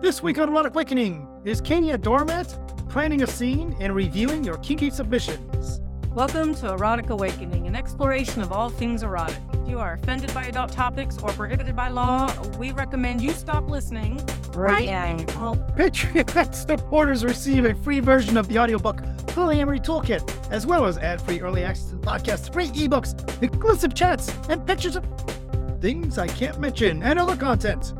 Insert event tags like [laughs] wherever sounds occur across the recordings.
This week on Erotic Awakening, is Katie a doormat, planning a scene, and reviewing your kinky submissions? Welcome to Erotic Awakening, an exploration of all things erotic. If you are offended by adult topics or prohibited by law, we recommend you stop listening right now. Patreon supporters receive a free version of the audiobook Polyamory Toolkit, as well as ad-free early access to the podcast, free ebooks, exclusive chats, and pictures of things I can't mention, and other content.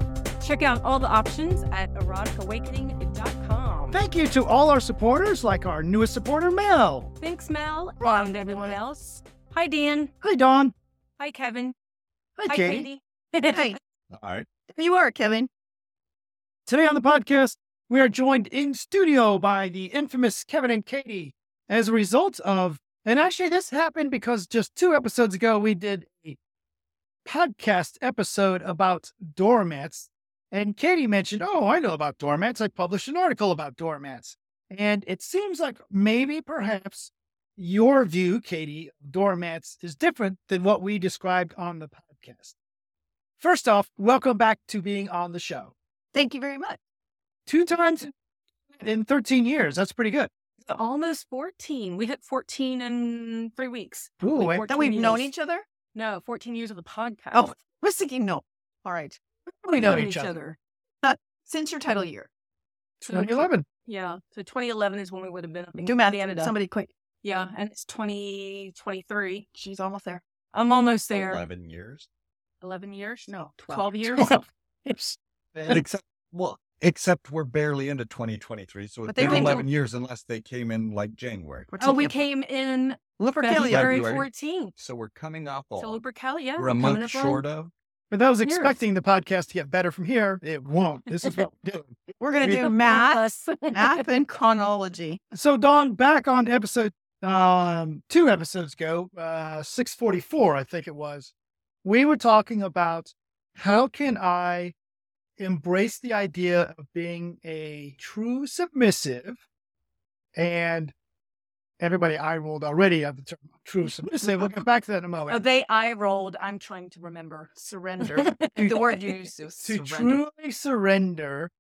Check out all the options at eroticawakening.com. Thank you to all our supporters, like our newest supporter, Mel. Thanks, Mel, and everyone else. Hi, Dan. Hi, Dawn. Hi, Kevin. Hi, Hi, Katie. Katie. Hey, [laughs] All right. you are, Kevin. Today on the podcast, we are joined in studio by the infamous Kevin and Katie as a result of, and actually, this happened because just two episodes ago, we did a podcast episode about doormats. And Katie mentioned, Oh, I know about doormats. I published an article about doormats. And it seems like maybe perhaps your view, Katie, of doormats is different than what we described on the podcast. First off, welcome back to being on the show Thank you very much. two times in 13 years. That's pretty good. Almost 14. We hit 14 in three weeks. Ooh, Like That we've known each other? No, 14 years of the podcast. Oh, I was thinking no. All right. We know Known each other. Since your title year. 2011. Yeah. So 2011 is when we would have been up in Do math. Canada. Somebody quick. Yeah. And it's 2023. She's almost there. I'm almost there. 11 years. 11 years? No, 12 years? Yes. [laughs] Except, well, except we're barely into 2023. So But it's been came- 11 years unless they came in like January. Oh, we came in Lupercalia. February February. 14th. So we're coming up on. So Lupercalia, yeah. we're a month short of. For those expecting the podcast to get better from here, it won't. This is what [laughs] we're doing. We're going to do math, math and chronology. [laughs] So, Dawn, back on episode um, two episodes ago, uh, 644, I think it was, we were talking about how can I embrace the idea of being a true submissive and everybody eye rolled already at the term true [laughs] submissive. We'll get back to that in a moment. Oh, they eye rolled. I'm trying to remember. Surrender. [laughs] the word you used is to surrender. truly surrender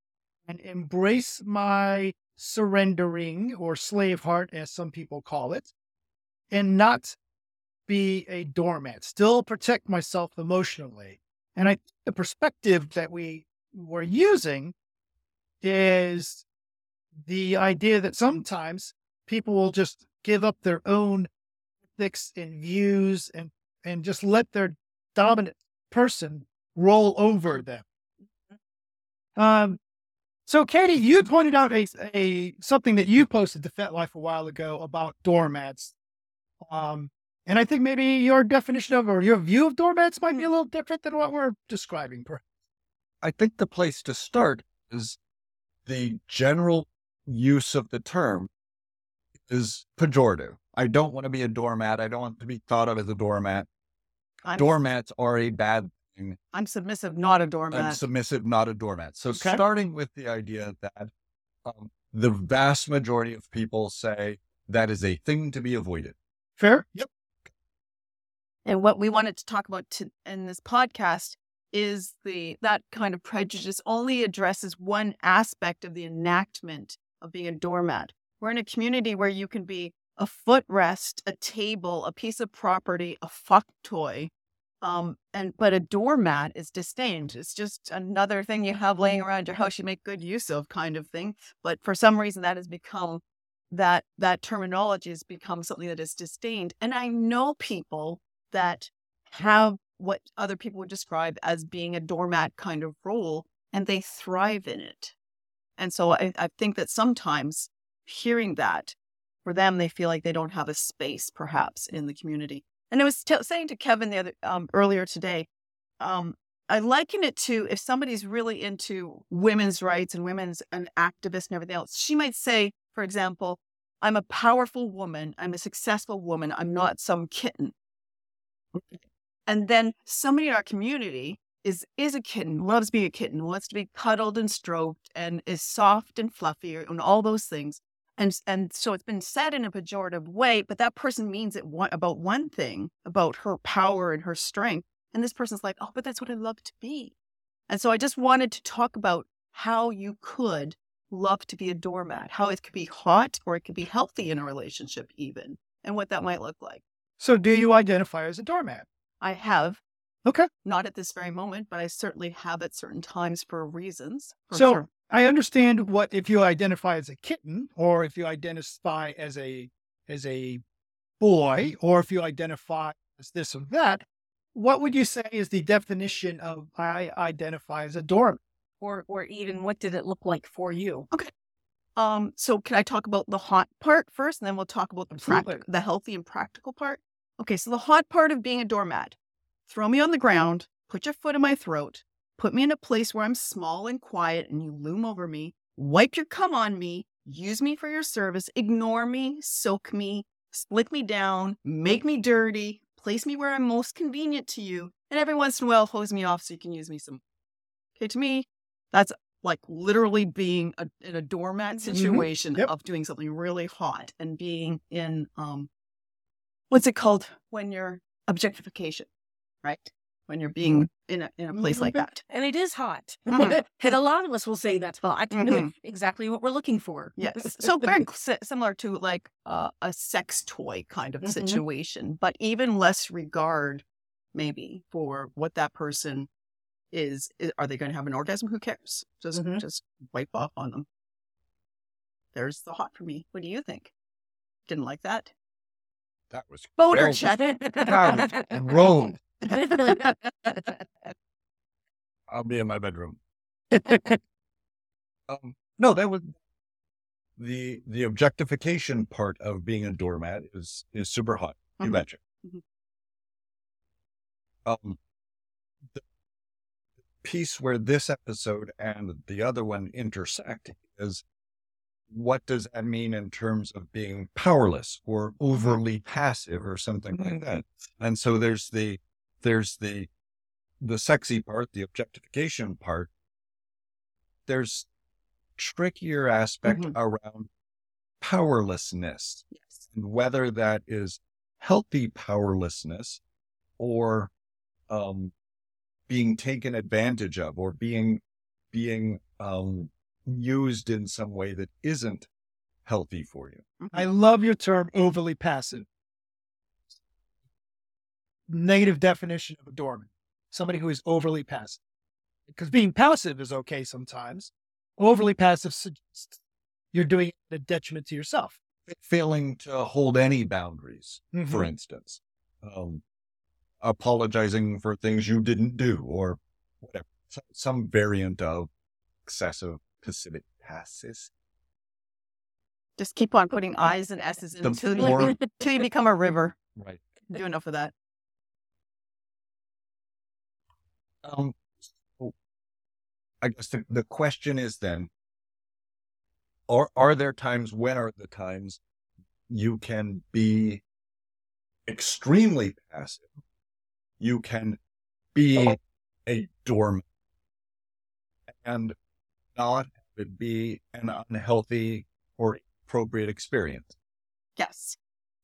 and embrace my surrendering or slave heart, as some people call it, and not be a doormat, still protect myself emotionally. And I think the perspective that we were using is the idea that sometimes people will just give up their own ethics and views and and just let their dominant person roll over them. Um, so Katie, you pointed out a, a something that you posted to FetLife a while ago about doormats. Um, and I think maybe your definition of or your view of doormats might be a little different than what we're describing. perhaps. I think the place to start is the general use of the term is pejorative. I don't want to be a doormat. I don't want to be thought of as a doormat. I'm, Doormats are a bad thing. I'm submissive, not a I'm doormat. submissive, not a doormat. So Okay. starting with the idea that um, the vast majority of people say that is a thing to be avoided. Fair? Yep. And what we wanted to talk about to, in this podcast is the that kind of prejudice only addresses one aspect of the enactment of being a doormat. We're in a community where you can be a footrest, a table, a piece of property, a fuck toy. Um, and but a doormat is disdained. It's just another thing you have laying around your house you make good use of, kind of thing. But for some reason, that has become that that terminology has become something that is disdained. And I know people that have what other people would describe as being a doormat kind of role, and they thrive in it. And so I, I think that sometimes hearing that for them, they feel like they don't have a space, perhaps, in the community. And I was t- saying to Kevin the other um, earlier today, um, I liken it to if somebody's really into women's rights and women's an activist and everything else. She might say, for example, I'm a powerful woman. I'm a successful woman. I'm not some kitten. And then somebody in our community is is a kitten, loves being a kitten, wants to be cuddled and stroked, and is soft and fluffy, and all those things. And and so it's been said in a pejorative way, but that person means it one, about one thing, about her oh. power and her strength. And this person's like, oh, but that's what I love to be. And so I just wanted to talk about how you could love to be a doormat, how it could be hot or it could be healthy in a relationship, even, and what that might look like. So, do you identify as a doormat? I have. Okay. Not at this very moment, but I certainly have at certain times for reasons. For so, sure. I understand what if you identify as a kitten, or if you identify as a as a boy, or if you identify as this or that. What would you say is the definition of I identify as a doormat? Or or even what did it look like for you? Okay. Um, so can I talk about the hot part first, and then we'll talk about the Absolutely. practical, the healthy and practical part? Okay, so the hot part of being a doormat: throw me on the ground, put your foot in my throat, put me in a place where I'm small and quiet, and you loom over me, wipe your cum on me, use me for your service, ignore me, soak me, slick me down, make me dirty, place me where I'm most convenient to you, and every once in a while hose me off so you can use me some. Okay, to me, that's like literally being a, in a doormat situation Yep. of doing something really hot and being in um what's it called when you're objectification right when you're being in a in a place like Mhm. that And it is hot. Mhm. [laughs] and a lot of us will say that's hot. Mhm. [laughs] exactly what we're looking for. yes [laughs] so very si- similar to like uh, a sex toy kind of Mhm. situation but even less regard maybe for what that person is, i- are they going to have an orgasm who cares just Mhm. just wipe off on them there's the hot for me what do you think didn't like that That was boner Well, chat proud and rolled. I'll be in my bedroom. [laughs] Um, no, that was the the objectification part of being a doormat is is super hot. You Mhm. betcha. Mhm. Um, the piece where this episode and the other one intersect is what does that mean in terms of being powerless or overly passive or something like that? And so there's the there's the the sexy part, the objectification part. There's trickier aspect Mhm. around powerlessness yes and whether that is healthy powerlessness or um, being taken advantage of or being being um, used in some way that isn't healthy for you. I love your term overly passive. Negative definition of a doorman. Somebody who is overly passive. Because being passive is okay sometimes. Overly passive suggests you're doing it at a detriment to yourself. Failing to hold any boundaries, for Mhm. instance, um, apologizing for things you didn't do or whatever, some, some variant of excessive passive passes. just keep on putting i's and s's in The until more- [laughs] you, until you become a river Right. do enough of that Um, I guess the, the question is then, are, are there times, when are the times you can be extremely passive? You can be a doormat and not have it be an unhealthy or appropriate experience. yes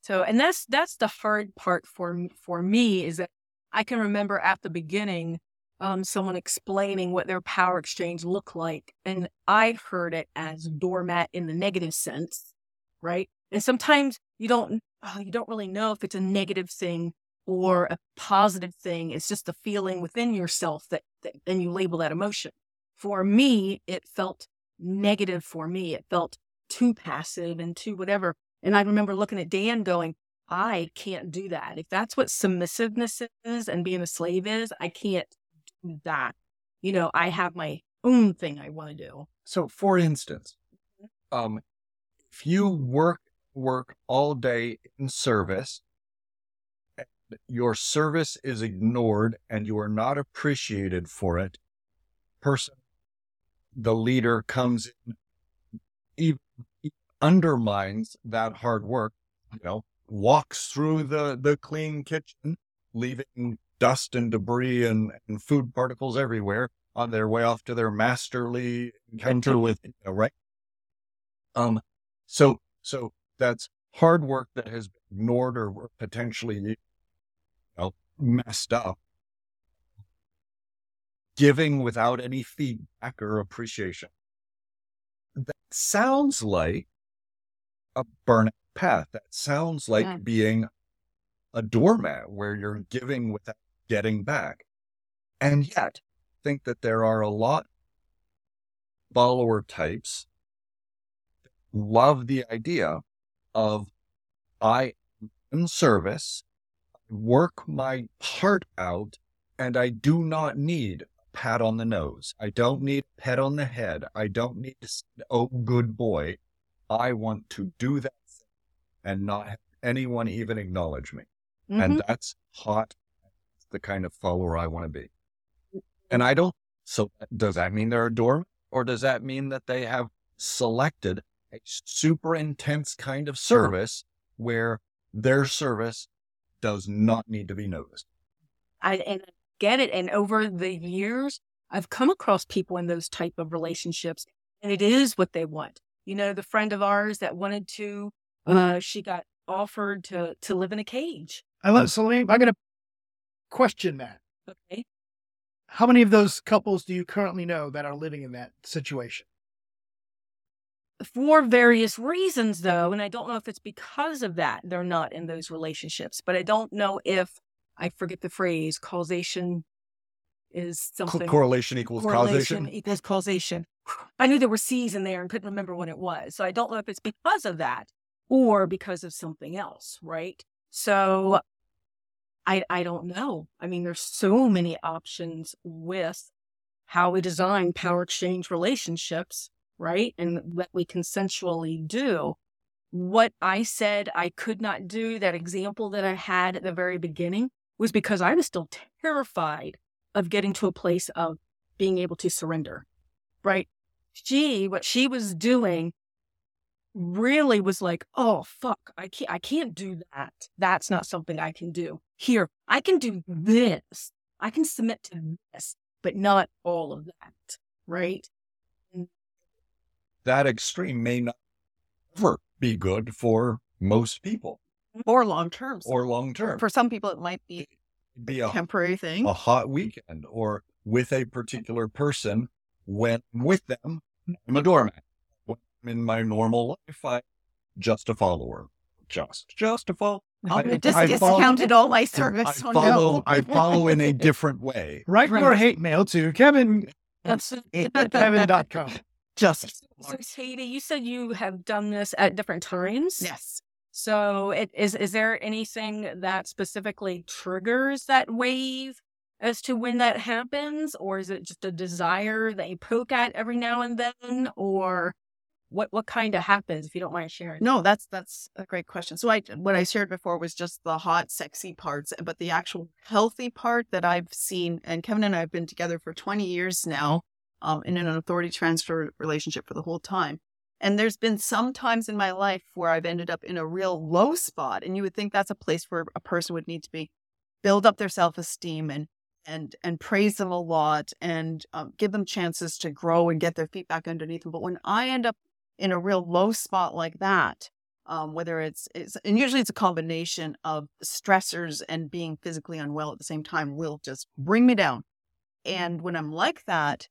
So, and that's that's the hard part for for me is that I can remember at the beginning, um, someone explaining what their power exchange looked like, and I heard it as doormat in the negative sense, right? And sometimes you don't uh, you don't really know if it's a negative thing or a positive thing. It's just a feeling within yourself that, that and you label that emotion. For me, it felt negative. For me, it felt too passive and too whatever. And I remember looking at Dan going, I can't do that. If that's what submissiveness is and being a slave is, I can't do that. You know, I have my own thing I want to do. So, for instance, um, if you work work all day in service, and your service is ignored, and you are not appreciated for it, person, the leader comes in, even undermines that hard work. You know, walks through the the clean kitchen, leaving dust and debris and, and food particles everywhere on their way off to their masterly encounter with you know, right um so so that's hard work that has been ignored or potentially you know, messed up giving without any feedback or appreciation. That sounds like a burnout path. That sounds like Yeah. being a doormat where you're giving without getting back. And yet, I think that there are a lot follower types love the idea of I am in service, work my heart out, and I do not need a pat on the nose. I don't need a pat on the head. I don't need to say, oh, good boy. I want to do that thing and not have anyone even acknowledge me. Mm-hmm. And that's hot. That's the kind of follower I want to be. And I don't. So does that mean they're a dorm or does that mean that they have selected a super intense kind of service where their service does not need to be noticed? I and I get it. And over the years, I've come across people in those type of relationships, and it is what they want. You know, the friend of ours that wanted to, uh, she got offered to to live in a cage. I love so let me, I'm going to question that. Okay, How many of those couples do you currently know that are living in that situation? for various reasons, though, and I don't know if it's because of that they're not in those relationships. But I don't know if I forget the phrase causation is Co- something correlation equals correlation causation. equals causation. I knew there were C's in there and couldn't remember what it was. So I don't know if it's because of that or because of something else, right? So I I don't know. I mean, there's so many options with how we design power exchange relationships, right? And that we consensually do. What I said I could not do, that example that I had at the very beginning, was because I was still terrified of getting to a place of being able to surrender, right? She, what she was doing really was like, oh, fuck, I can't, I can't do that. That's not something I can do. Here, I can do this. I can submit to this, but not all of that, right? Mm. That extreme may not ever be good for most people or long term. or long term. For some people, it might be Be a a temporary thing. a hot weekend or with a particular person when with them, I'm a doormat. When I'm in my normal life, I just a follower. Just, just a follower. Oh, I- I just I follow- discounted all my service. Oh, follow, no. I follow in a different way. [laughs] Write your hate mail to Kevin That's at [laughs] kevin.com. Just so, Katie, you said you have done this at different times. yes. So, it, is is there anything that specifically triggers that wave as to when that happens, or is it just a desire that you poke at every now and then, or what what kind of happens? If you don't mind sharing. No, that's that's a great question. So I what I shared before was just the hot, sexy parts, but the actual healthy part that I've seen, and Kevin and I have been together for 20 years now, um, in an authority transfer relationship for the whole time. And there's been some times in my life where I've ended up in a real low spot, and you would think that's a place where a person would need to be build up their self esteem and and and praise them a lot and um, give them chances to grow and get their feet back underneath them. But when I end up in a real low spot like that, um, whether it's, it's and usually it's a combination of stressors and being physically unwell at the same time will just bring me down. And when I'm like that,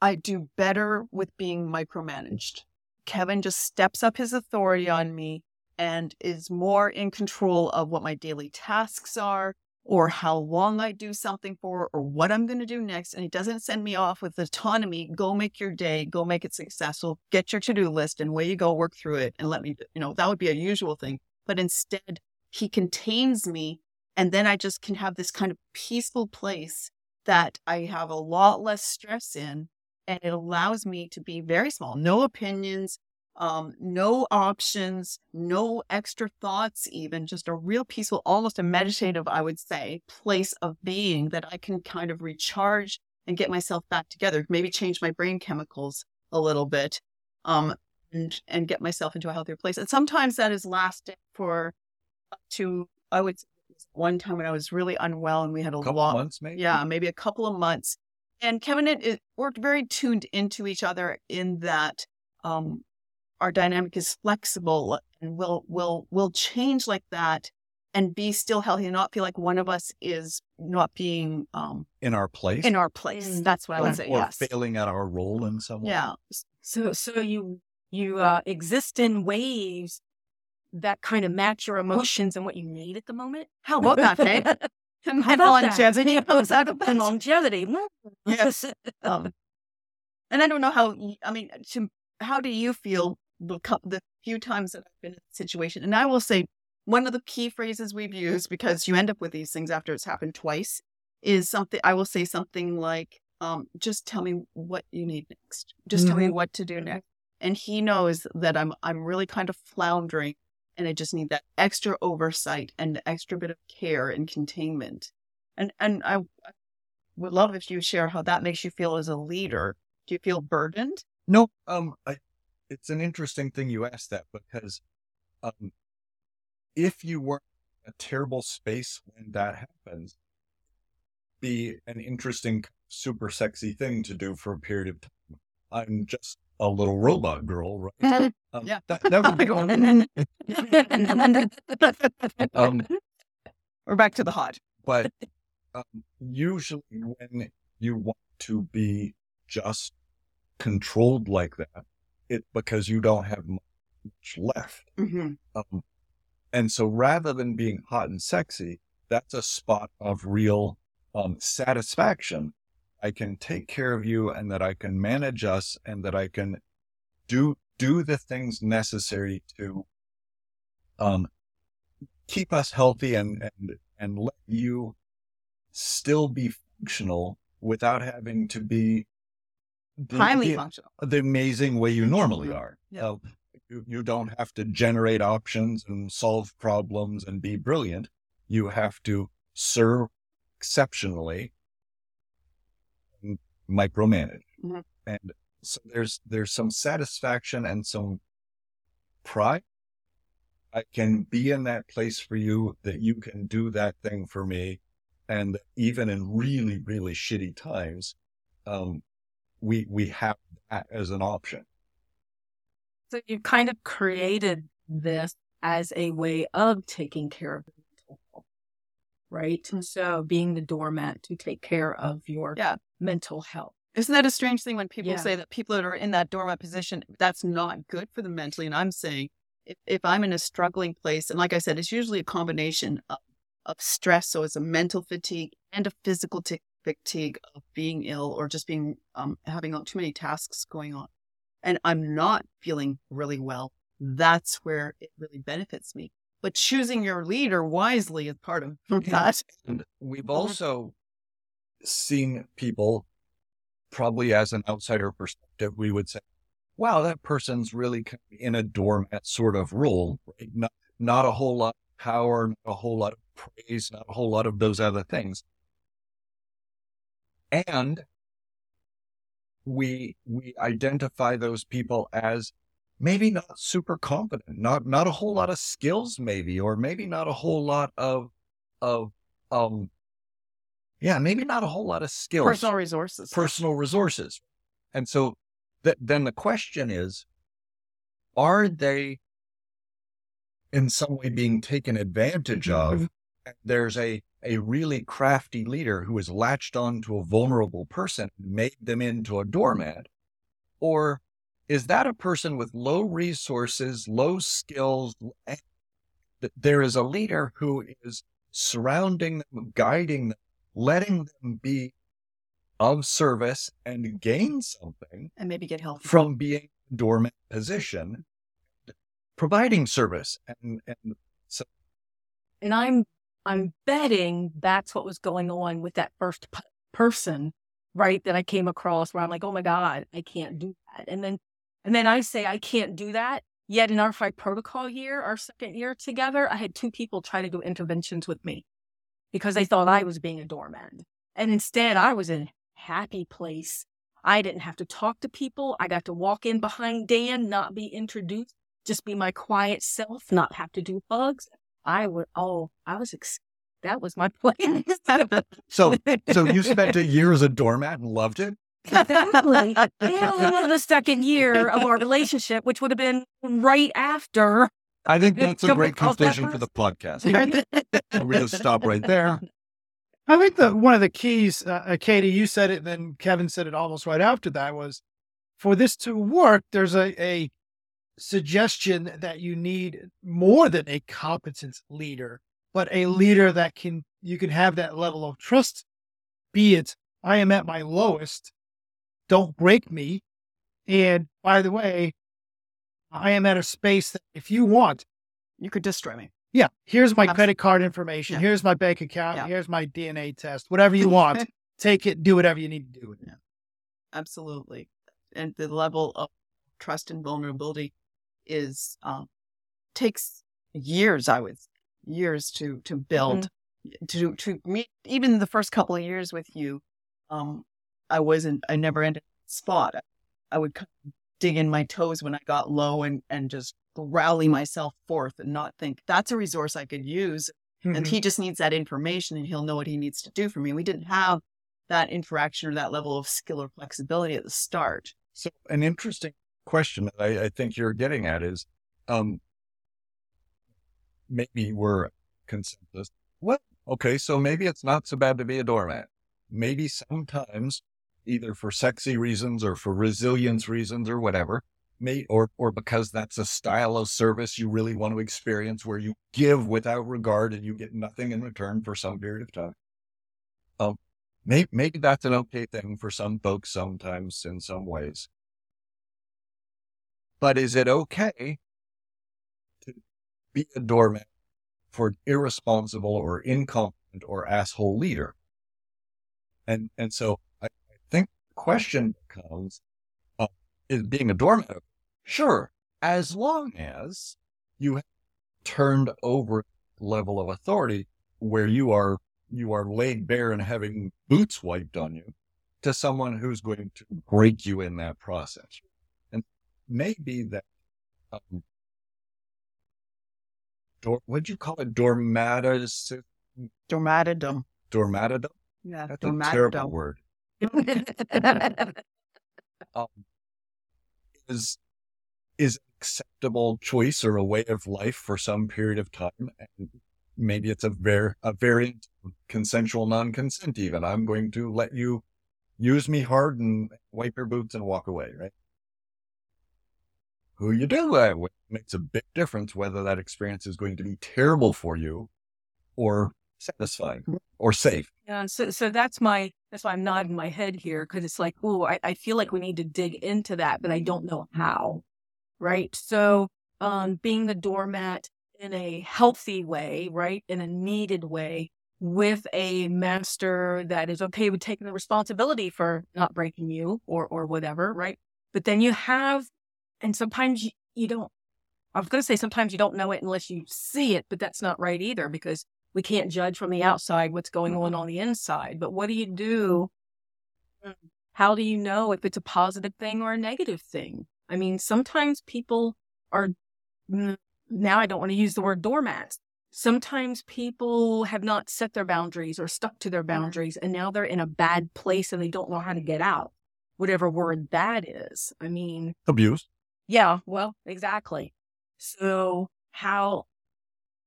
I do better with being micromanaged. Kevin just steps up his authority on me and is more in control of what my daily tasks are or how long I do something for or what I'm going to do next. And he doesn't send me off with autonomy. Go make your day, go make it successful, get your to do list, and away you go, work through it and let me, you know, that would be a usual thing. But instead, he contains me. And then I just can have this kind of peaceful place that I have a lot less stress in. And it allows me to be very small, no opinions, um, no options, no extra thoughts, even just a real peaceful, almost a meditative, I would say, place of being that I can kind of recharge and get myself back together, maybe change my brain chemicals a little bit, um, and and get myself into a healthier place. And sometimes that is lasting for up to I would say one time when I was really unwell and we had a couple lot months, maybe. yeah, maybe a couple of months. And Kevin and it worked very tuned into each other in that um, our dynamic is flexible and will will will change like that and be still healthy and not feel like one of us is not being um, in our place in our place. Mm. That's what I or, would say. or Yes. failing at our role in some way. Yeah. So so you you uh, exist in waves that kind of match your emotions and what you need at the moment. How about that, Faye? [laughs] And How about that? longevity. [laughs] How's that about And longevity. [laughs] Yes. Um, and I don't know how. I mean, to, how do you feel the, the few times that I've been in the situation? And I will say one of the key phrases we've used because you end up with these things after it's happened twice is something. I will say something like, um, "Just tell me what you need next. Just tell me what to do next." And he knows that I'm I'm really kind of floundering, and I just need that extra oversight and extra bit of care and containment. And and I would love if you share how that makes you feel as a leader. Do you feel burdened? No, um, I, it's an interesting thing you asked that because, um, if you were in a terrible space when that happens, be an interesting, super sexy thing to do for a period of time. I'm just a little robot girl, right? [laughs] Um, Yeah. that, that would be, um, We're back to the hot. but um, usually when you want to be just controlled like that, it's because you don't have much left. Mm-hmm. Um, and so rather than being hot and sexy, that's a spot of real um, satisfaction. I can take care of you and that I can manage us and that I can do, do the things necessary to, um, keep us healthy and, and, and let you still be functional without having to be Highly the- functional. the amazing way you normally Mhm. are. Yeah. Uh, you, you don't have to generate options and solve problems and be brilliant. You have to serve exceptionally and micromanage. Mhm. And so there's there's some satisfaction and some pride. I can be in that place for you that you can do that thing for me. And even in really, really shitty times, um, we we have that as an option. So you kind of created this as a way of taking care of the mental health, right? So being the doormat to take care of your Yeah. mental health. Isn't that a strange thing when people Yeah. say that people that are in that doormat position, that's not good for them mentally? And I'm saying if, if I'm in a struggling place, and like I said, it's usually a combination of, of stress. So it's a mental fatigue and a physical t- fatigue of being ill or just being, um, having too many tasks going on. And I'm not feeling really well. That's where it really benefits me. But choosing your leader wisely is part of [laughs] that. And we've also seen people, probably as an outsider perspective, we would say, wow, that person's really in a doormat sort of role, right? Not, not a whole lot of power, not a whole lot of praise, not a whole lot of those other things. And we, we identify those people as maybe not super competent, not, not a whole lot of skills, maybe, or maybe not a whole lot of, of, um, yeah, maybe not a whole lot of skills Personal resources. personal resources. And so th- then the question is, are they in some way being taken advantage of? And There's a, a really crafty leader who has latched on to a vulnerable person, and made them into a doormat. Or is that a person with low resources, low skills? and There is a leader who is surrounding them, guiding them, letting them be of service and gain something and maybe get help from being a dormant position, providing service. And, and so, And I'm I'm betting that's what was going on with that first p- person, right? That I came across where I'm like, oh my god, I can't do that. And then and then I say I can't do that. Yet in our fight protocol year, our second year together, I had two people try to do interventions with me because they thought I was being a doormat. And instead, I was in a happy place. I didn't have to talk to people. I got to walk in behind Dan, not be introduced, just be my quiet self, not have to do hugs. I would, oh, I was, ex- that was my [laughs] plan. so, so you spent [laughs] a year as a doormat and loved it? [laughs] Exactly. And the second year of our relationship, which would have been right after I think that's a great pause that conclusion for the podcast. we just stop right there. I think that one of the keys, uh, uh, Katie, you said it, then Kevin said it almost right after that was for this to work, there's a, a suggestion that you need more than a competent leader, but a leader that can, you can have that level of trust. Be it, I am at my lowest, don't break me. And by the way, I am at a space that if you want, You could destroy me. yeah, here's my Abs- credit card information, Yeah. here's my bank account, Yeah. here's my DNA test, whatever you want [laughs] take it, do whatever you need to do with it. Absolutely. And the level of trust and vulnerability is um, takes years, I would years to to build to to meet even the first couple of years with you. Um, I wasn't I never ended spot. I would dig in my toes when I got low and and just rally myself forth and not think that's a resource I could use and Mhm. he just needs that information and he'll know what he needs to do for me. We didn't have that interaction or that level of skill or flexibility at the start. So, an interesting question that I, I think you're getting at is, um, maybe we're consensus. Well, okay, so maybe it's not so bad to be a doormat. Maybe sometimes, either for sexy reasons or for resilience reasons or whatever, may or or because that's a style of service you really want to experience, where you give without regard and you get nothing in return for some period of time. Um, maybe maybe that's an okay thing for some folks sometimes in some ways. But is it okay to be a doormat for an irresponsible or incompetent or asshole leader? And and so I, I think the question becomes: uh, Is being a doormat sure as long as you have turned over level of authority where you are you are laid bare and having boots wiped on you to someone who's going to break you in that process. And maybe that, um, door, what'd you call it? Dormatis, Dormatidum. dormatidum? Yeah, That's a terrible word. [laughs] Um, is, is acceptable choice or a way of life for some period of time. And maybe it's a very, a variant of consensual non-consent even. I'm going to let you use me hard and wipe your boots and walk away, right? Who you do that with makes a big difference whether that experience is going to be terrible for you or satisfying or safe. Yeah, so so that's my that's why I'm nodding my head here because it's like, oh, I, I feel like we need to dig into that, but I don't know how. Right. So um being the doormat in a healthy way, right? In a needed way, with a master that is okay with taking the responsibility for not breaking you or or whatever, right? But then you have and sometimes you, you don't I was gonna say sometimes you don't know it unless you see it, but that's not right either because we can't judge from the mm-hmm. outside what's going on mm-hmm. on the inside. But what do you do? Mm. How do you know if it's a positive thing or a negative thing? I mean, sometimes people are, mm, now I don't want to use the word doormats. Sometimes people have not set their boundaries or stuck to their mm-hmm. boundaries, and now they're in a bad place and they don't know how to get out, whatever word that is. I mean, Abuse. Yeah, well, exactly. So how?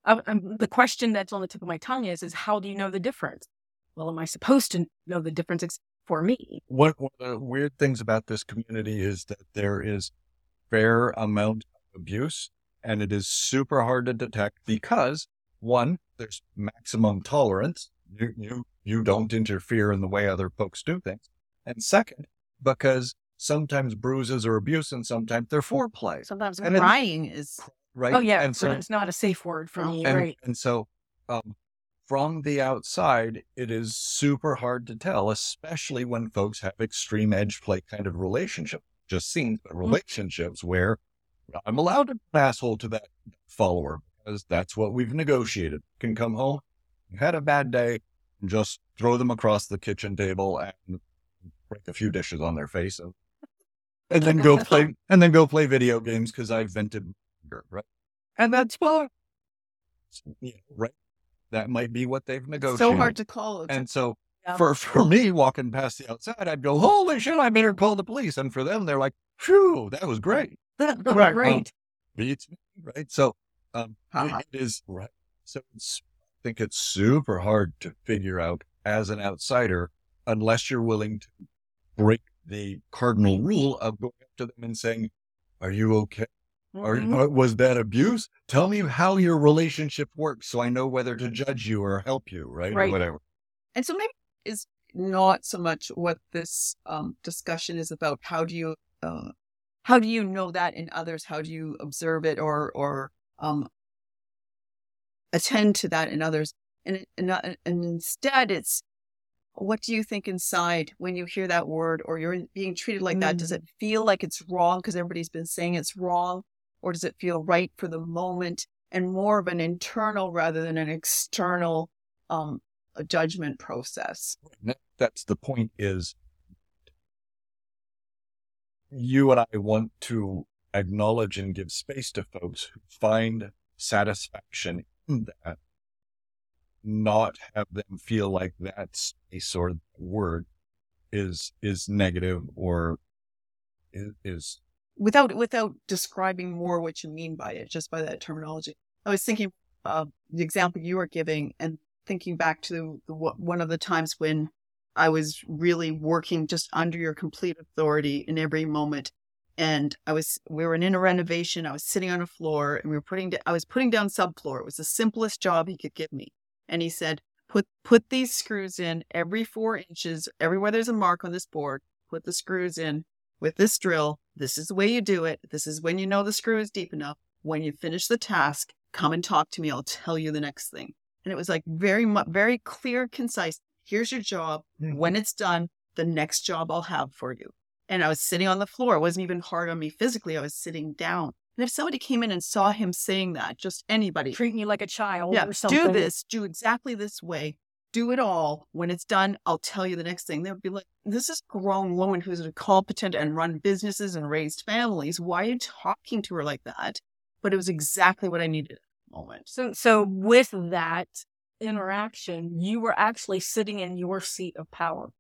The question that's on the tip of my tongue is: is how do you know the difference? Well, am I supposed to know the difference for me? One, one of the weird things about this community is that there is fair amount of abuse and it is super hard to detect because one, there's maximum tolerance. You, you, you don't interfere in the way other folks do things. And second, because sometimes bruises are abuse and sometimes they're foreplay, Sometimes And crying is right? Oh yeah, And so, it's not a safe word for me, and, right? and so, um, from the outside, it is super hard to tell, especially when folks have extreme edge play kind of relationship, just scenes, but relationships where I'm allowed to be an asshole to that follower because that's what we've negotiated. Can come home, had a bad day, and just throw them across the kitchen table and break a few dishes on their face and, and then go play [laughs] and then go play video games because I vented anger, right? And that's fine. Yeah, right. That might be what they've negotiated. so hard to call. It's And so Yeah. for for me walking past the outside, I'd go, "Holy shit! I better call the police." And for them, they're like, "Phew, that was great." that Right. Right. Beats me, right? So, Um, Uh-huh. it is right. So it's, I think it's super hard to figure out as an outsider unless you're willing to break the cardinal rule of going up to them and saying, "Are you okay? Are, Mhm. uh, was that abuse? Tell me how your relationship works, so I know whether to judge you or help you, right? Or whatever." And so maybe is not so much what this um, discussion is about. How do you uh, how do you know that in others? How do you observe it or or um, attend to that in others? And, and and instead, it's what do you think inside when you hear that word or you're being treated like that? Does it feel like it's wrong because everybody's been saying it's wrong, or does it feel right for the moment and more of an internal rather than an external um, a judgment process? That's the point is you and I want to acknowledge and give space to folks who find satisfaction in that, not have them feel like that space or word is is negative or is, without without describing more what you mean by it, just by that terminology. I was thinking uh, the example you were giving, and thinking back to the, one of the times when I was really working just under your complete authority in every moment. And I was, we were in a renovation. I was sitting on a floor, and we were putting, I was putting down subfloor. It was the simplest job he could give me. And he said, "Put put these screws in every four inches, everywhere there's a mark on this board. Put the screws in with this drill. This is the way you do it. This is when you know the screw is deep enough. When you finish the task, come and talk to me. I'll tell you the next thing. And it was like very much, very clear, concise. Here's your job. Hmm. When it's done, the next job I'll have for you. And I was sitting on the floor. It wasn't even hard on me physically. I was sitting down. And if somebody came in and saw him saying that, just anybody, treating you like a child yeah, or something. do this, do exactly this way, do it all. When it's done, I'll tell you the next thing. They'll be like, this is a grown woman who's a competent and run businesses and raised families. Why are you talking to her like that? But it was exactly what I needed at the moment. So, so with that interaction, you were actually sitting in your seat of power.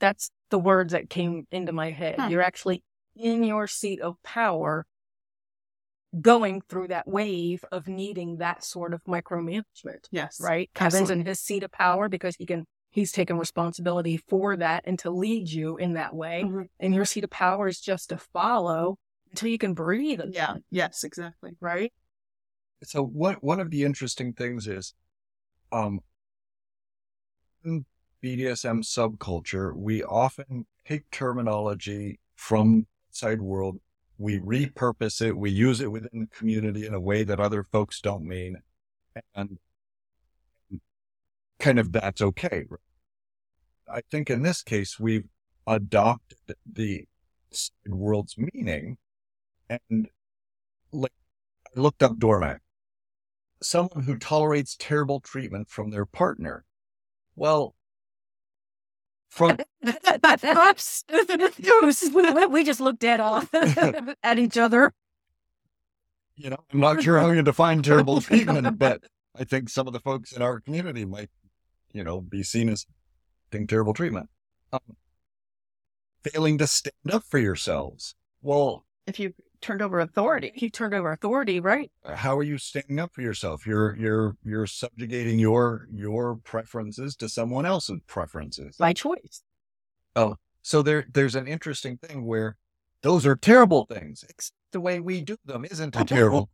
That's the words that came into my head. Hmm. You're actually in your seat of power, going through that wave of needing that sort of micromanagement, Yes. right? Kevin's Absolutely. in his seat of power because he can, he's taken responsibility for that and to lead you in that way. Mhm. And your seat of power is just to follow until you can breathe. again, Yeah. Yes, exactly. Right. So one one of the interesting things is, um, in BDSM subculture, we often take terminology from outside world, we repurpose it, we use it within the community in a way that other folks don't mean, and kind of that's okay. I think in this case we've adopted the world's meaning, and like I looked up doormat someone who tolerates terrible treatment from their partner. Well, from [laughs] Oops. [laughs] we just looked at off [laughs] at each other. you know, I'm not sure how you define terrible treatment, but I think some of the folks in our community might, you know, be seen as getting terrible treatment. Um, failing to stand up for yourselves. Well, If you turned over authority, He turned over authority, right? how are you standing up for yourself? You're you're you're subjugating your your preferences to someone else's preferences. By choice. Oh, so there, there's an interesting thing where those are terrible things. Except the way we do them isn't a [laughs] terrible.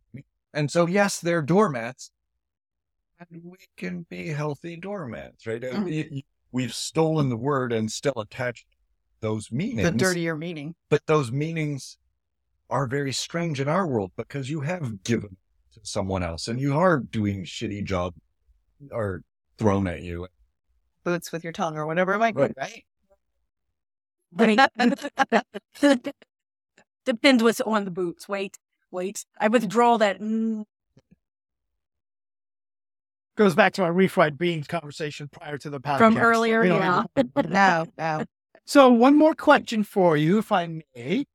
And so, yes, they're doormats, and we can be healthy doormats, right? Uh, y- We've stolen the word and still attached those meanings. the dirtier meaning. but those meanings are very strange in our world because you have given to someone else and you are doing shitty job or thrown at you. Boots with your tongue or whatever it might Right. be, right? [laughs] [laughs] Depends what's on the boots. Wait, wait. I withdraw that. Mm, Goes back to our refried beans conversation prior to the podcast. from earlier, yeah. [laughs] No, no. So, one more question for you, if I may.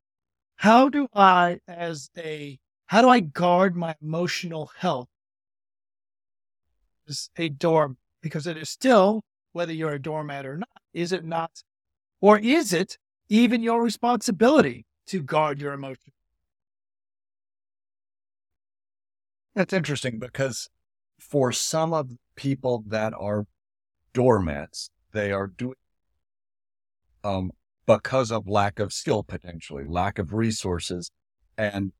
How do I, as a, how do I guard my emotional health as a dorm? Because it is still, whether you're a doormat or not, is it not? Or is it even your responsibility to guard your emotions? That's interesting because for some of people that are doormats, they are doing um, because of lack of skill, potentially lack of resources, and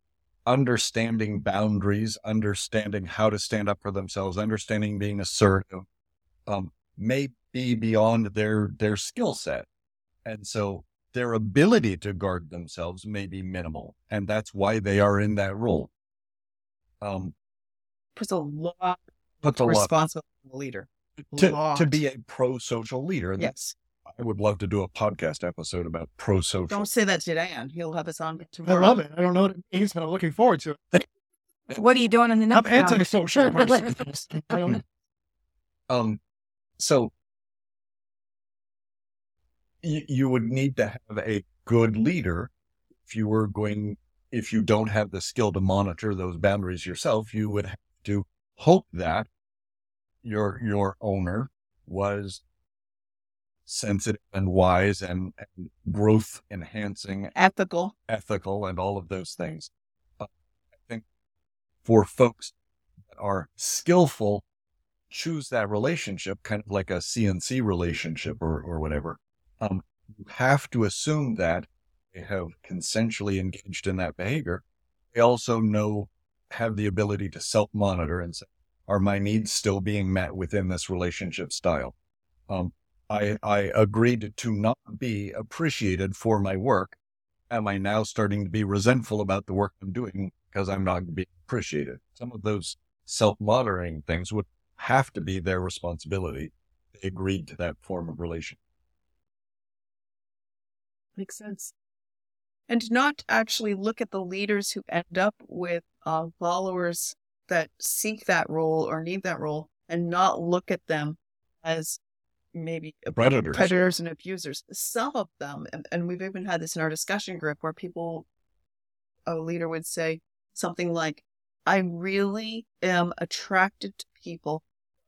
understanding boundaries, understanding how to stand up for themselves, understanding being assertive, um, may be beyond their their skill set, and so their ability to guard themselves may be minimal, and that's why they are in that role. Um, Puts a lot puts a of responsibility on the leader. to, to be a pro-social leader. And Yes. I would love to do a podcast episode about pro-social. Don't say that to Dan. He'll have us on I tomorrow. love it. I don't know what it means, but I'm looking forward to it. [laughs] What are you doing in the I'm next anti-social. person. I don't- Um, so you, you would need to have a good leader if you were going, if you don't have the skill to monitor those boundaries yourself, you would have to hope that your, your owner was sensitive and wise and, and growth enhancing Ethical. ethical and all of those things. But I think for folks that are skillful, choose that relationship kind of like a CNC relationship or, or whatever. Um, you have to assume that they have consensually engaged in that behavior. They also know, have the ability to self monitor and say, are my needs still being met within this relationship style? Um, I, I agreed to not be appreciated for my work am I now starting to be resentful about the work I'm doing because I'm not being appreciated? Some of those self monitoring things would have to be their responsibility. They agreed to that form of relation. Makes sense. And not actually look at the leaders who end up with uh, followers that seek that role or need that role and not look at them as maybe Predators. predators and abusers. Some of them, and, and we've even had this in our discussion group where people, a leader would say something like, I really am attracted to people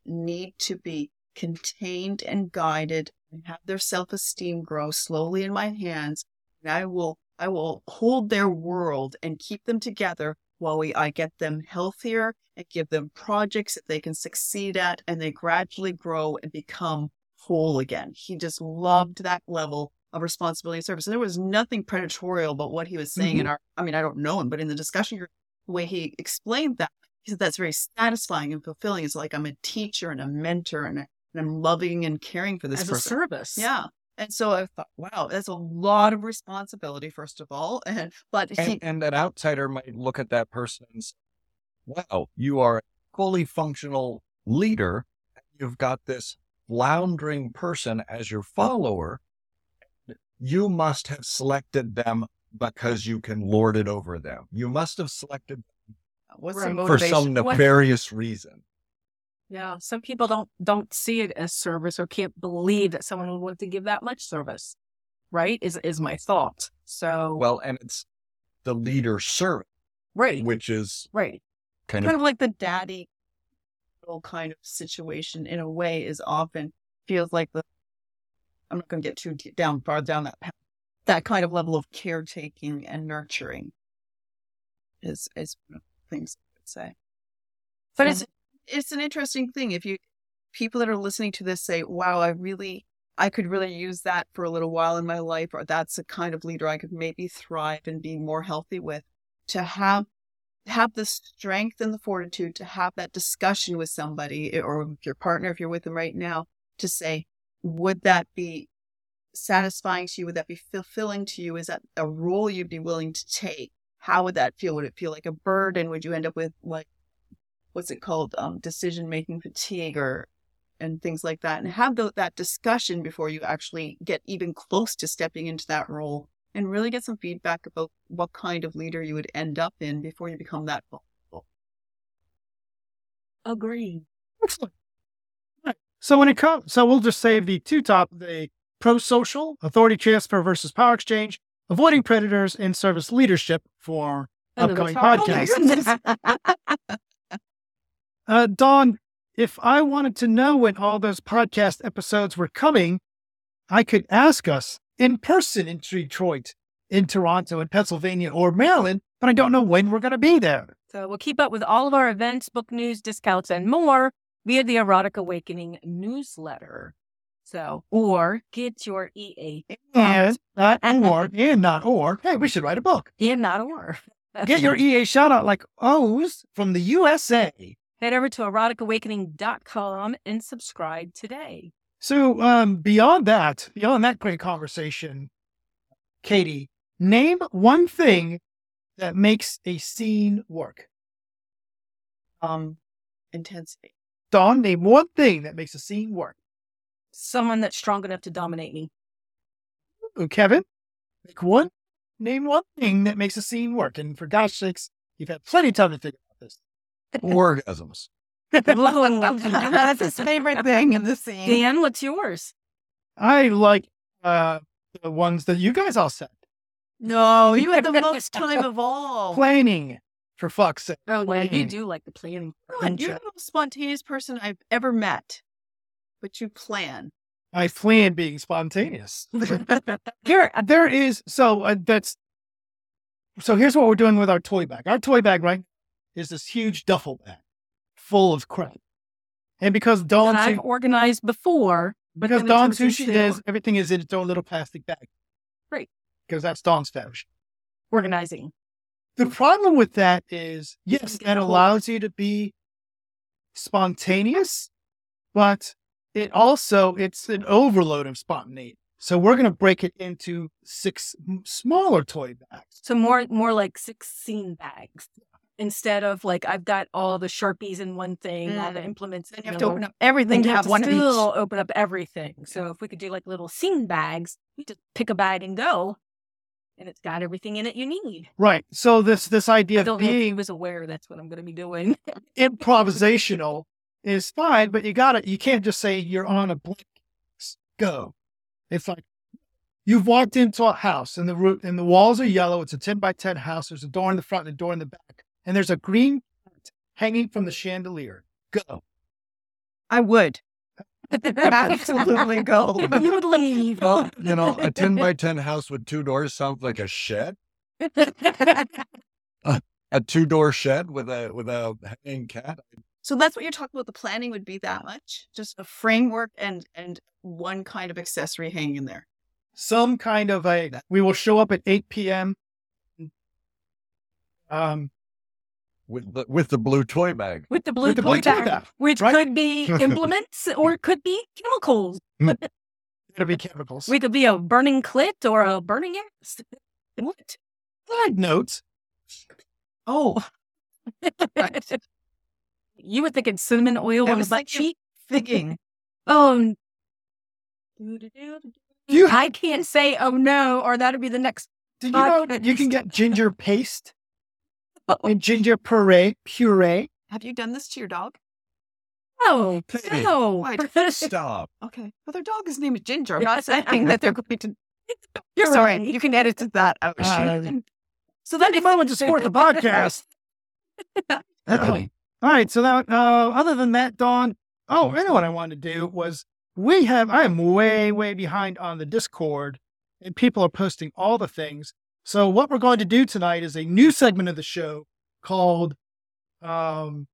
need to be contained and guided and have their self-esteem grow slowly in my hands. And I will, I will hold their world and keep them together while we, I get them healthier and give them projects that they can succeed at and they gradually grow and become whole again. He just loved that level of responsibility and service. And there was nothing predatorial about what he was saying in mm-hmm. our, I mean, I don't know him, but in the discussion group, the way he explained that, he said that's very satisfying and fulfilling. It's like I'm a teacher and a mentor and, I- and I'm loving and caring for this As a person. service. Yeah. And so I thought, wow, that's a lot of responsibility, first of all. [laughs] And but he, And, and an outsider might look at that person and say, wow, you are a fully functional leader. You've got this floundering person as your follower. You must have selected them because you can lord it over them. You must have selected what's Right. the for motivation? some What- nefarious reason. Yeah. Some people don't don't see it as service or can't believe that someone would want to give that much service. Right? Is is my thought. So Well, and it's the leader servant, right. which is Right. kind kind of of like the daddy little kind of situation in a way is often feels like the I'm not going to get too down far down that path. That kind of level of caretaking and nurturing is is one of the things I would say. But it's it's an interesting thing if you people that are listening to this say, "Wow, I really I could really use that for a little while in my life," or that's the kind of leader I could maybe thrive and be more healthy with. To have have the strength and the fortitude to have that discussion with somebody or with your partner if you're with them right now to say would that be satisfying to you? Would that be fulfilling to you? Is that a role you'd be willing to take? How would that feel? Would it feel like a burden? Would you end up with like what's it called um, decision making fatigue or and things like that? And have tho- that discussion before you actually get even close to stepping into that role and really get some feedback about what kind of leader you would end up in before you become that vulnerable. Agree. Excellent. Right. So when it comes, so we'll just save the two top, the pro-social, authority transfer versus power exchange, avoiding predators, and service leadership for upcoming podcasts. [laughs] Uh, Dawn, if I wanted to know when all those podcast episodes were coming, I could ask us in person in Detroit, in Toronto, in Pennsylvania, or Maryland, but I don't know when we're going to be there. So we'll keep up with all of our events, book news, discounts, and more via the Erotic Awakening newsletter. So, or get your EA [laughs] And not or, and not or. Hey, we should write a book. and not or. [laughs] Get your EA shout out like O's from the USA. Head over to eroticawakening.com and subscribe today. So, um, beyond that, beyond that great conversation, Katie, name one thing that makes a scene work. Um, intensity. Dawn, name one thing that makes a scene work. Someone that's strong enough to dominate me. Ooh, Kevin, make one. Name one thing that makes a scene work. And for gosh sakes, you've had plenty of time to figure out this. Orgasms. [laughs] That's his favorite thing in the scene. Dan, what's yours? I like uh, the ones that you guys all said. No, you had the most time of all. [laughs] Planning, for fuck's sake. Oh, yeah, you do like the planning. God, you're the most spontaneous person I've ever met. But you plan. I plan being spontaneous. [laughs] Here, there is so uh, that's so. Here's what we're doing with our toy bag. Our toy bag, right, is this huge duffel bag full of crap. And because Dawn, I've organized before. But because Dawn Sushi into is everything is in its own little plastic bag. Right. Because that's Dawn's fetish. organizing. The problem with that is, yes, that allows you to be spontaneous, but it also it's an overload of spontaneity. So we're going to break it into six smaller toy bags. So more more like sixteen bags instead of like I've got all the sharpies in one thing, all the Mm. implements. Then you have to open up everything to you have one of each. open up everything. So if we could do like little scene bags, you just pick a bag and go, and it's got everything in it you need. Right. So this this idea I of being was aware that's what I'm going to be doing. [laughs] improvisational is fine, but you got to You can't just say you're on a blank. Go. It's like you've walked into a house and the roof and the walls are yellow. It's a ten by ten house. There's a door in the front and a door in the back, and there's a green cat hanging from the chandelier. Go. I would. Absolutely go. [laughs] you would leave. [laughs] You know, a 10 by 10 house with two doors sounds like a shed. [laughs] A two door shed with a with a hanging cat. So that's what you're talking about. The planning would be that much, just a framework and and one kind of accessory hanging in there. Some kind of a. We will show up at eight p.m. Um, With the with the blue toy bag. with the blue with the toy blue toy bag, bag, which right? could be [laughs] implements or it could be chemicals. Hmm. It'll be chemicals. We could be a burning clit or a burning ass. What? Side notes. Oh, you would think it's cinnamon oil I on a was butt thinking- cheek. thinking. [laughs] Oh, You I can't say oh no, or that'd be the next. Did you know you can get ginger paste and ginger puree? Puree. Have you done this to your dog? Oh, Hey, no. why- [laughs] Stop. Okay. Well, their dog is named Ginger. I'm not [laughs] saying that they're going to. [laughs] You're Sorry, right. you can edit that out. Uh, so that if I want to support the podcast. All right. So that, uh, other than that, Dawn, oh, I know what I wanted to do was we have, I am way, way behind on the Discord and people are posting all the things. So what we're going to do tonight is a new segment of the show called, um,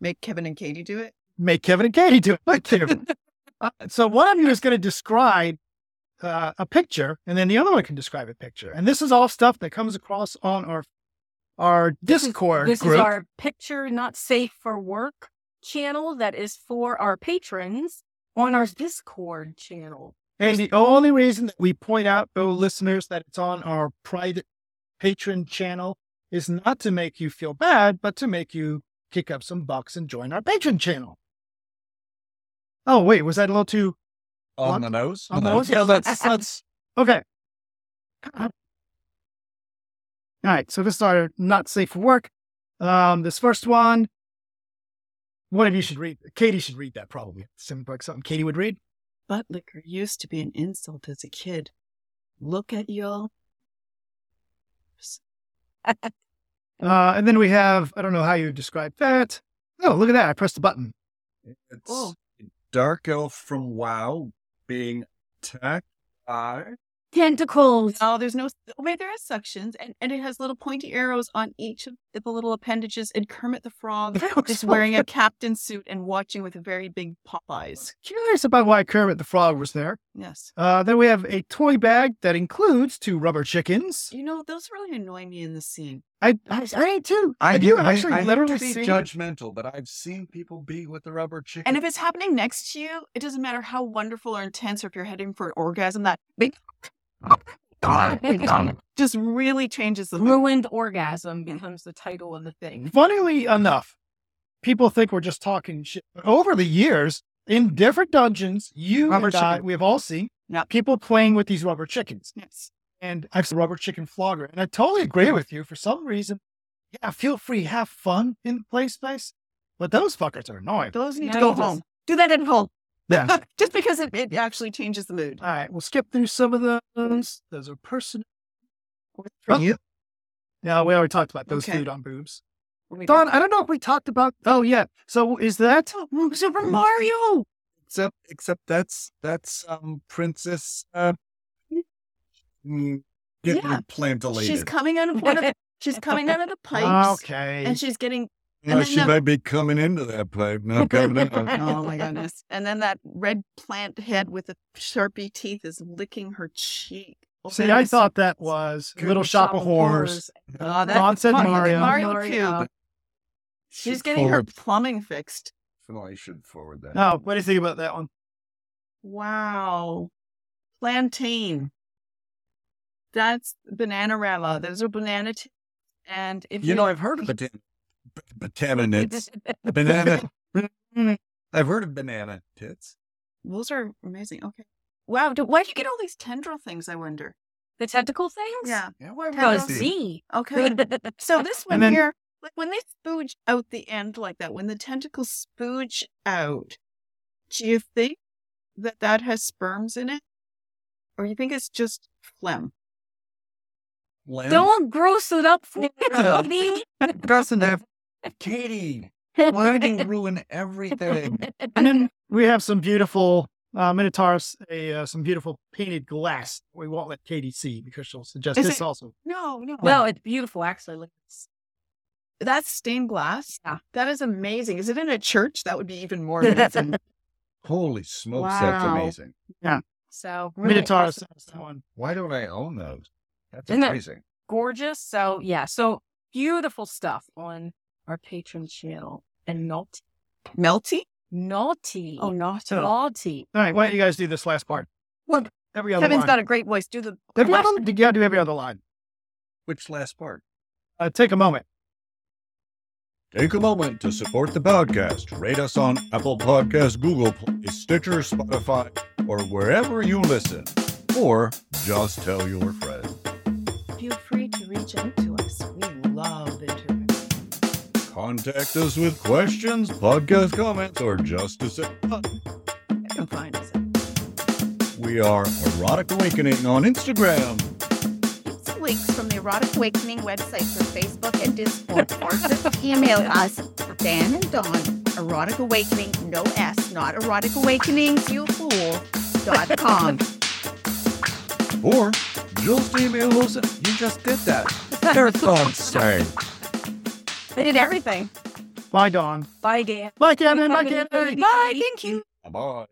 make Kevin and Katie do it. make Kevin and Katie do it. Thank you. Uh, [laughs] so one of you is going to describe uh, a picture, and then the other one can describe a picture. And this is all stuff that comes across on our our Discord This group. is our picture not safe for work channel that is for our patrons on our Discord channel. And the only reason that we point out, oh, listeners, that it's on our private patron channel is not to make you feel bad, but to make you kick up some bucks and join our patron channel. Oh, wait, was that a little too On What? the nose? On the nose? Yeah, that's [laughs] that's okay. All right, so this is our not safe for work. Um, this first one, one of you should read. Katie should read that probably. Seems like something Katie would read. Butt liquor used to be an insult as a kid. Look at y'all. [laughs] Uh, and then we have I don't know how you describe that. Oh, look at that! I pressed the button. It's Oh. Dark Elf from WoW being attacked by tentacles. No, there's no. Oh, wait, there is suctions, and, and it has little pointy arrows on each of the little appendages. And Kermit the Frog [laughs] is wearing a captain suit and watching with very big pop eyes. Curious about why Kermit the Frog was there. Yes. Uh, then we have a toy bag that includes two rubber chickens. You know, those really annoy me in the scene. I I, I ain't too. I Have do. I, actually I hate literally to be judgmental, but I've seen people be with the rubber chicken. And if it's happening next to you, it doesn't matter how wonderful or intense, or if you're heading for an orgasm, that big just really changes the. Ruined orgasm becomes the title of the thing. Funnily enough, people think we're just talking shit. But over the years, in different dungeons, you Rubber and I, we have all seen Yep. people playing with these rubber chickens. Yes. And I've seen rubber chicken flogger. And I totally agree with you. For some reason, yeah, feel free, have fun in the play space. But those fuckers are annoying. Those need Yeah, to go home. Do that at home. Yeah. [laughs] just because it, it actually changes the mood. All right, we'll skip through some of those. Those are personal. For Oh. you. Yeah, we already talked about those Okay. food on boobs. We Dawn, I don't know if we talked about. Oh, yeah. So is that did. [gasps] Super Mario. except except that's that's um Princess uh mm, getting Yeah. plantilated. She's coming out of one of she's coming out of the [laughs] pipes. okay? And she's getting No, and oh, she then the- might be coming into that pipe, not [laughs] coming out. Oh my goodness. And then that red plant head with the sharpie teeth is licking her cheek. Oh, See, I thought that was Little Shop of Horrors. Oh, that, Dawn said Mar- Mario. Mario, Mario. too. She's getting her plumbing fixed. So I should forward that. Oh, what do you think about that one? Wow. Plantain. That's banana Bananarama. Those are banana t- and if You know, I've heard of banana, b- banana nits, banana. I've heard of banana tits. those are amazing. Okay. Wow. Do, why do you get all these tendril things? I wonder. the tentacle things? Yeah. Yeah, why would Because? Z. Okay. So this one then- here, like when they spooge out the end like that, when the tentacles spooge out, do you think that that has sperms in it, or you think it's just phlegm? Lamb? Don't gross it up for me. doesn't have Katie. Why do you ruin everything? And then we have some beautiful uh, Minotaurs, a, uh, some beautiful painted glass. We won't let Katie see because she'll suggest Is this it- also. No, no. No, it's beautiful, actually. Look at that's stained glass. Yeah. That is amazing. Is it in a church? That would be even more [laughs] amazing. Holy smokes, that's Wow. amazing. So really Minotaurs, awesome. that's the one. Why don't I own those? That's Isn't it- amazing. gorgeous. So yeah, so beautiful stuff on our patron channel. And naughty, Melty? naughty, Oh, not. naughty. All right, why don't you guys do this last part? What? Every other Kevin's line. got a great voice. Do the. Every other, you gotta do every other line. Which last part? Uh, take a moment. Take a moment to support the podcast. Rate us on Apple Podcasts, Google Play, Stitcher, Spotify, or wherever you listen. Or just tell your friends. Feel free to reach out to us. We love interviews. Contact us with questions, podcast comments, or just to say can find us. We are Erotic Awakening on Instagram. It's links from the Erotic Awakening website for Facebook and Discord. or just email us, Dan and Dawn, Erotic Awakening, no S, not Erotic Awakening, you fool, dot com. Or just email us. You just did that. For God's sake. I did everything. Bye, Dawn. Bye, Dan. Bye, Kevin. Bye, Kevin. Bye. Thank you. Bye bye.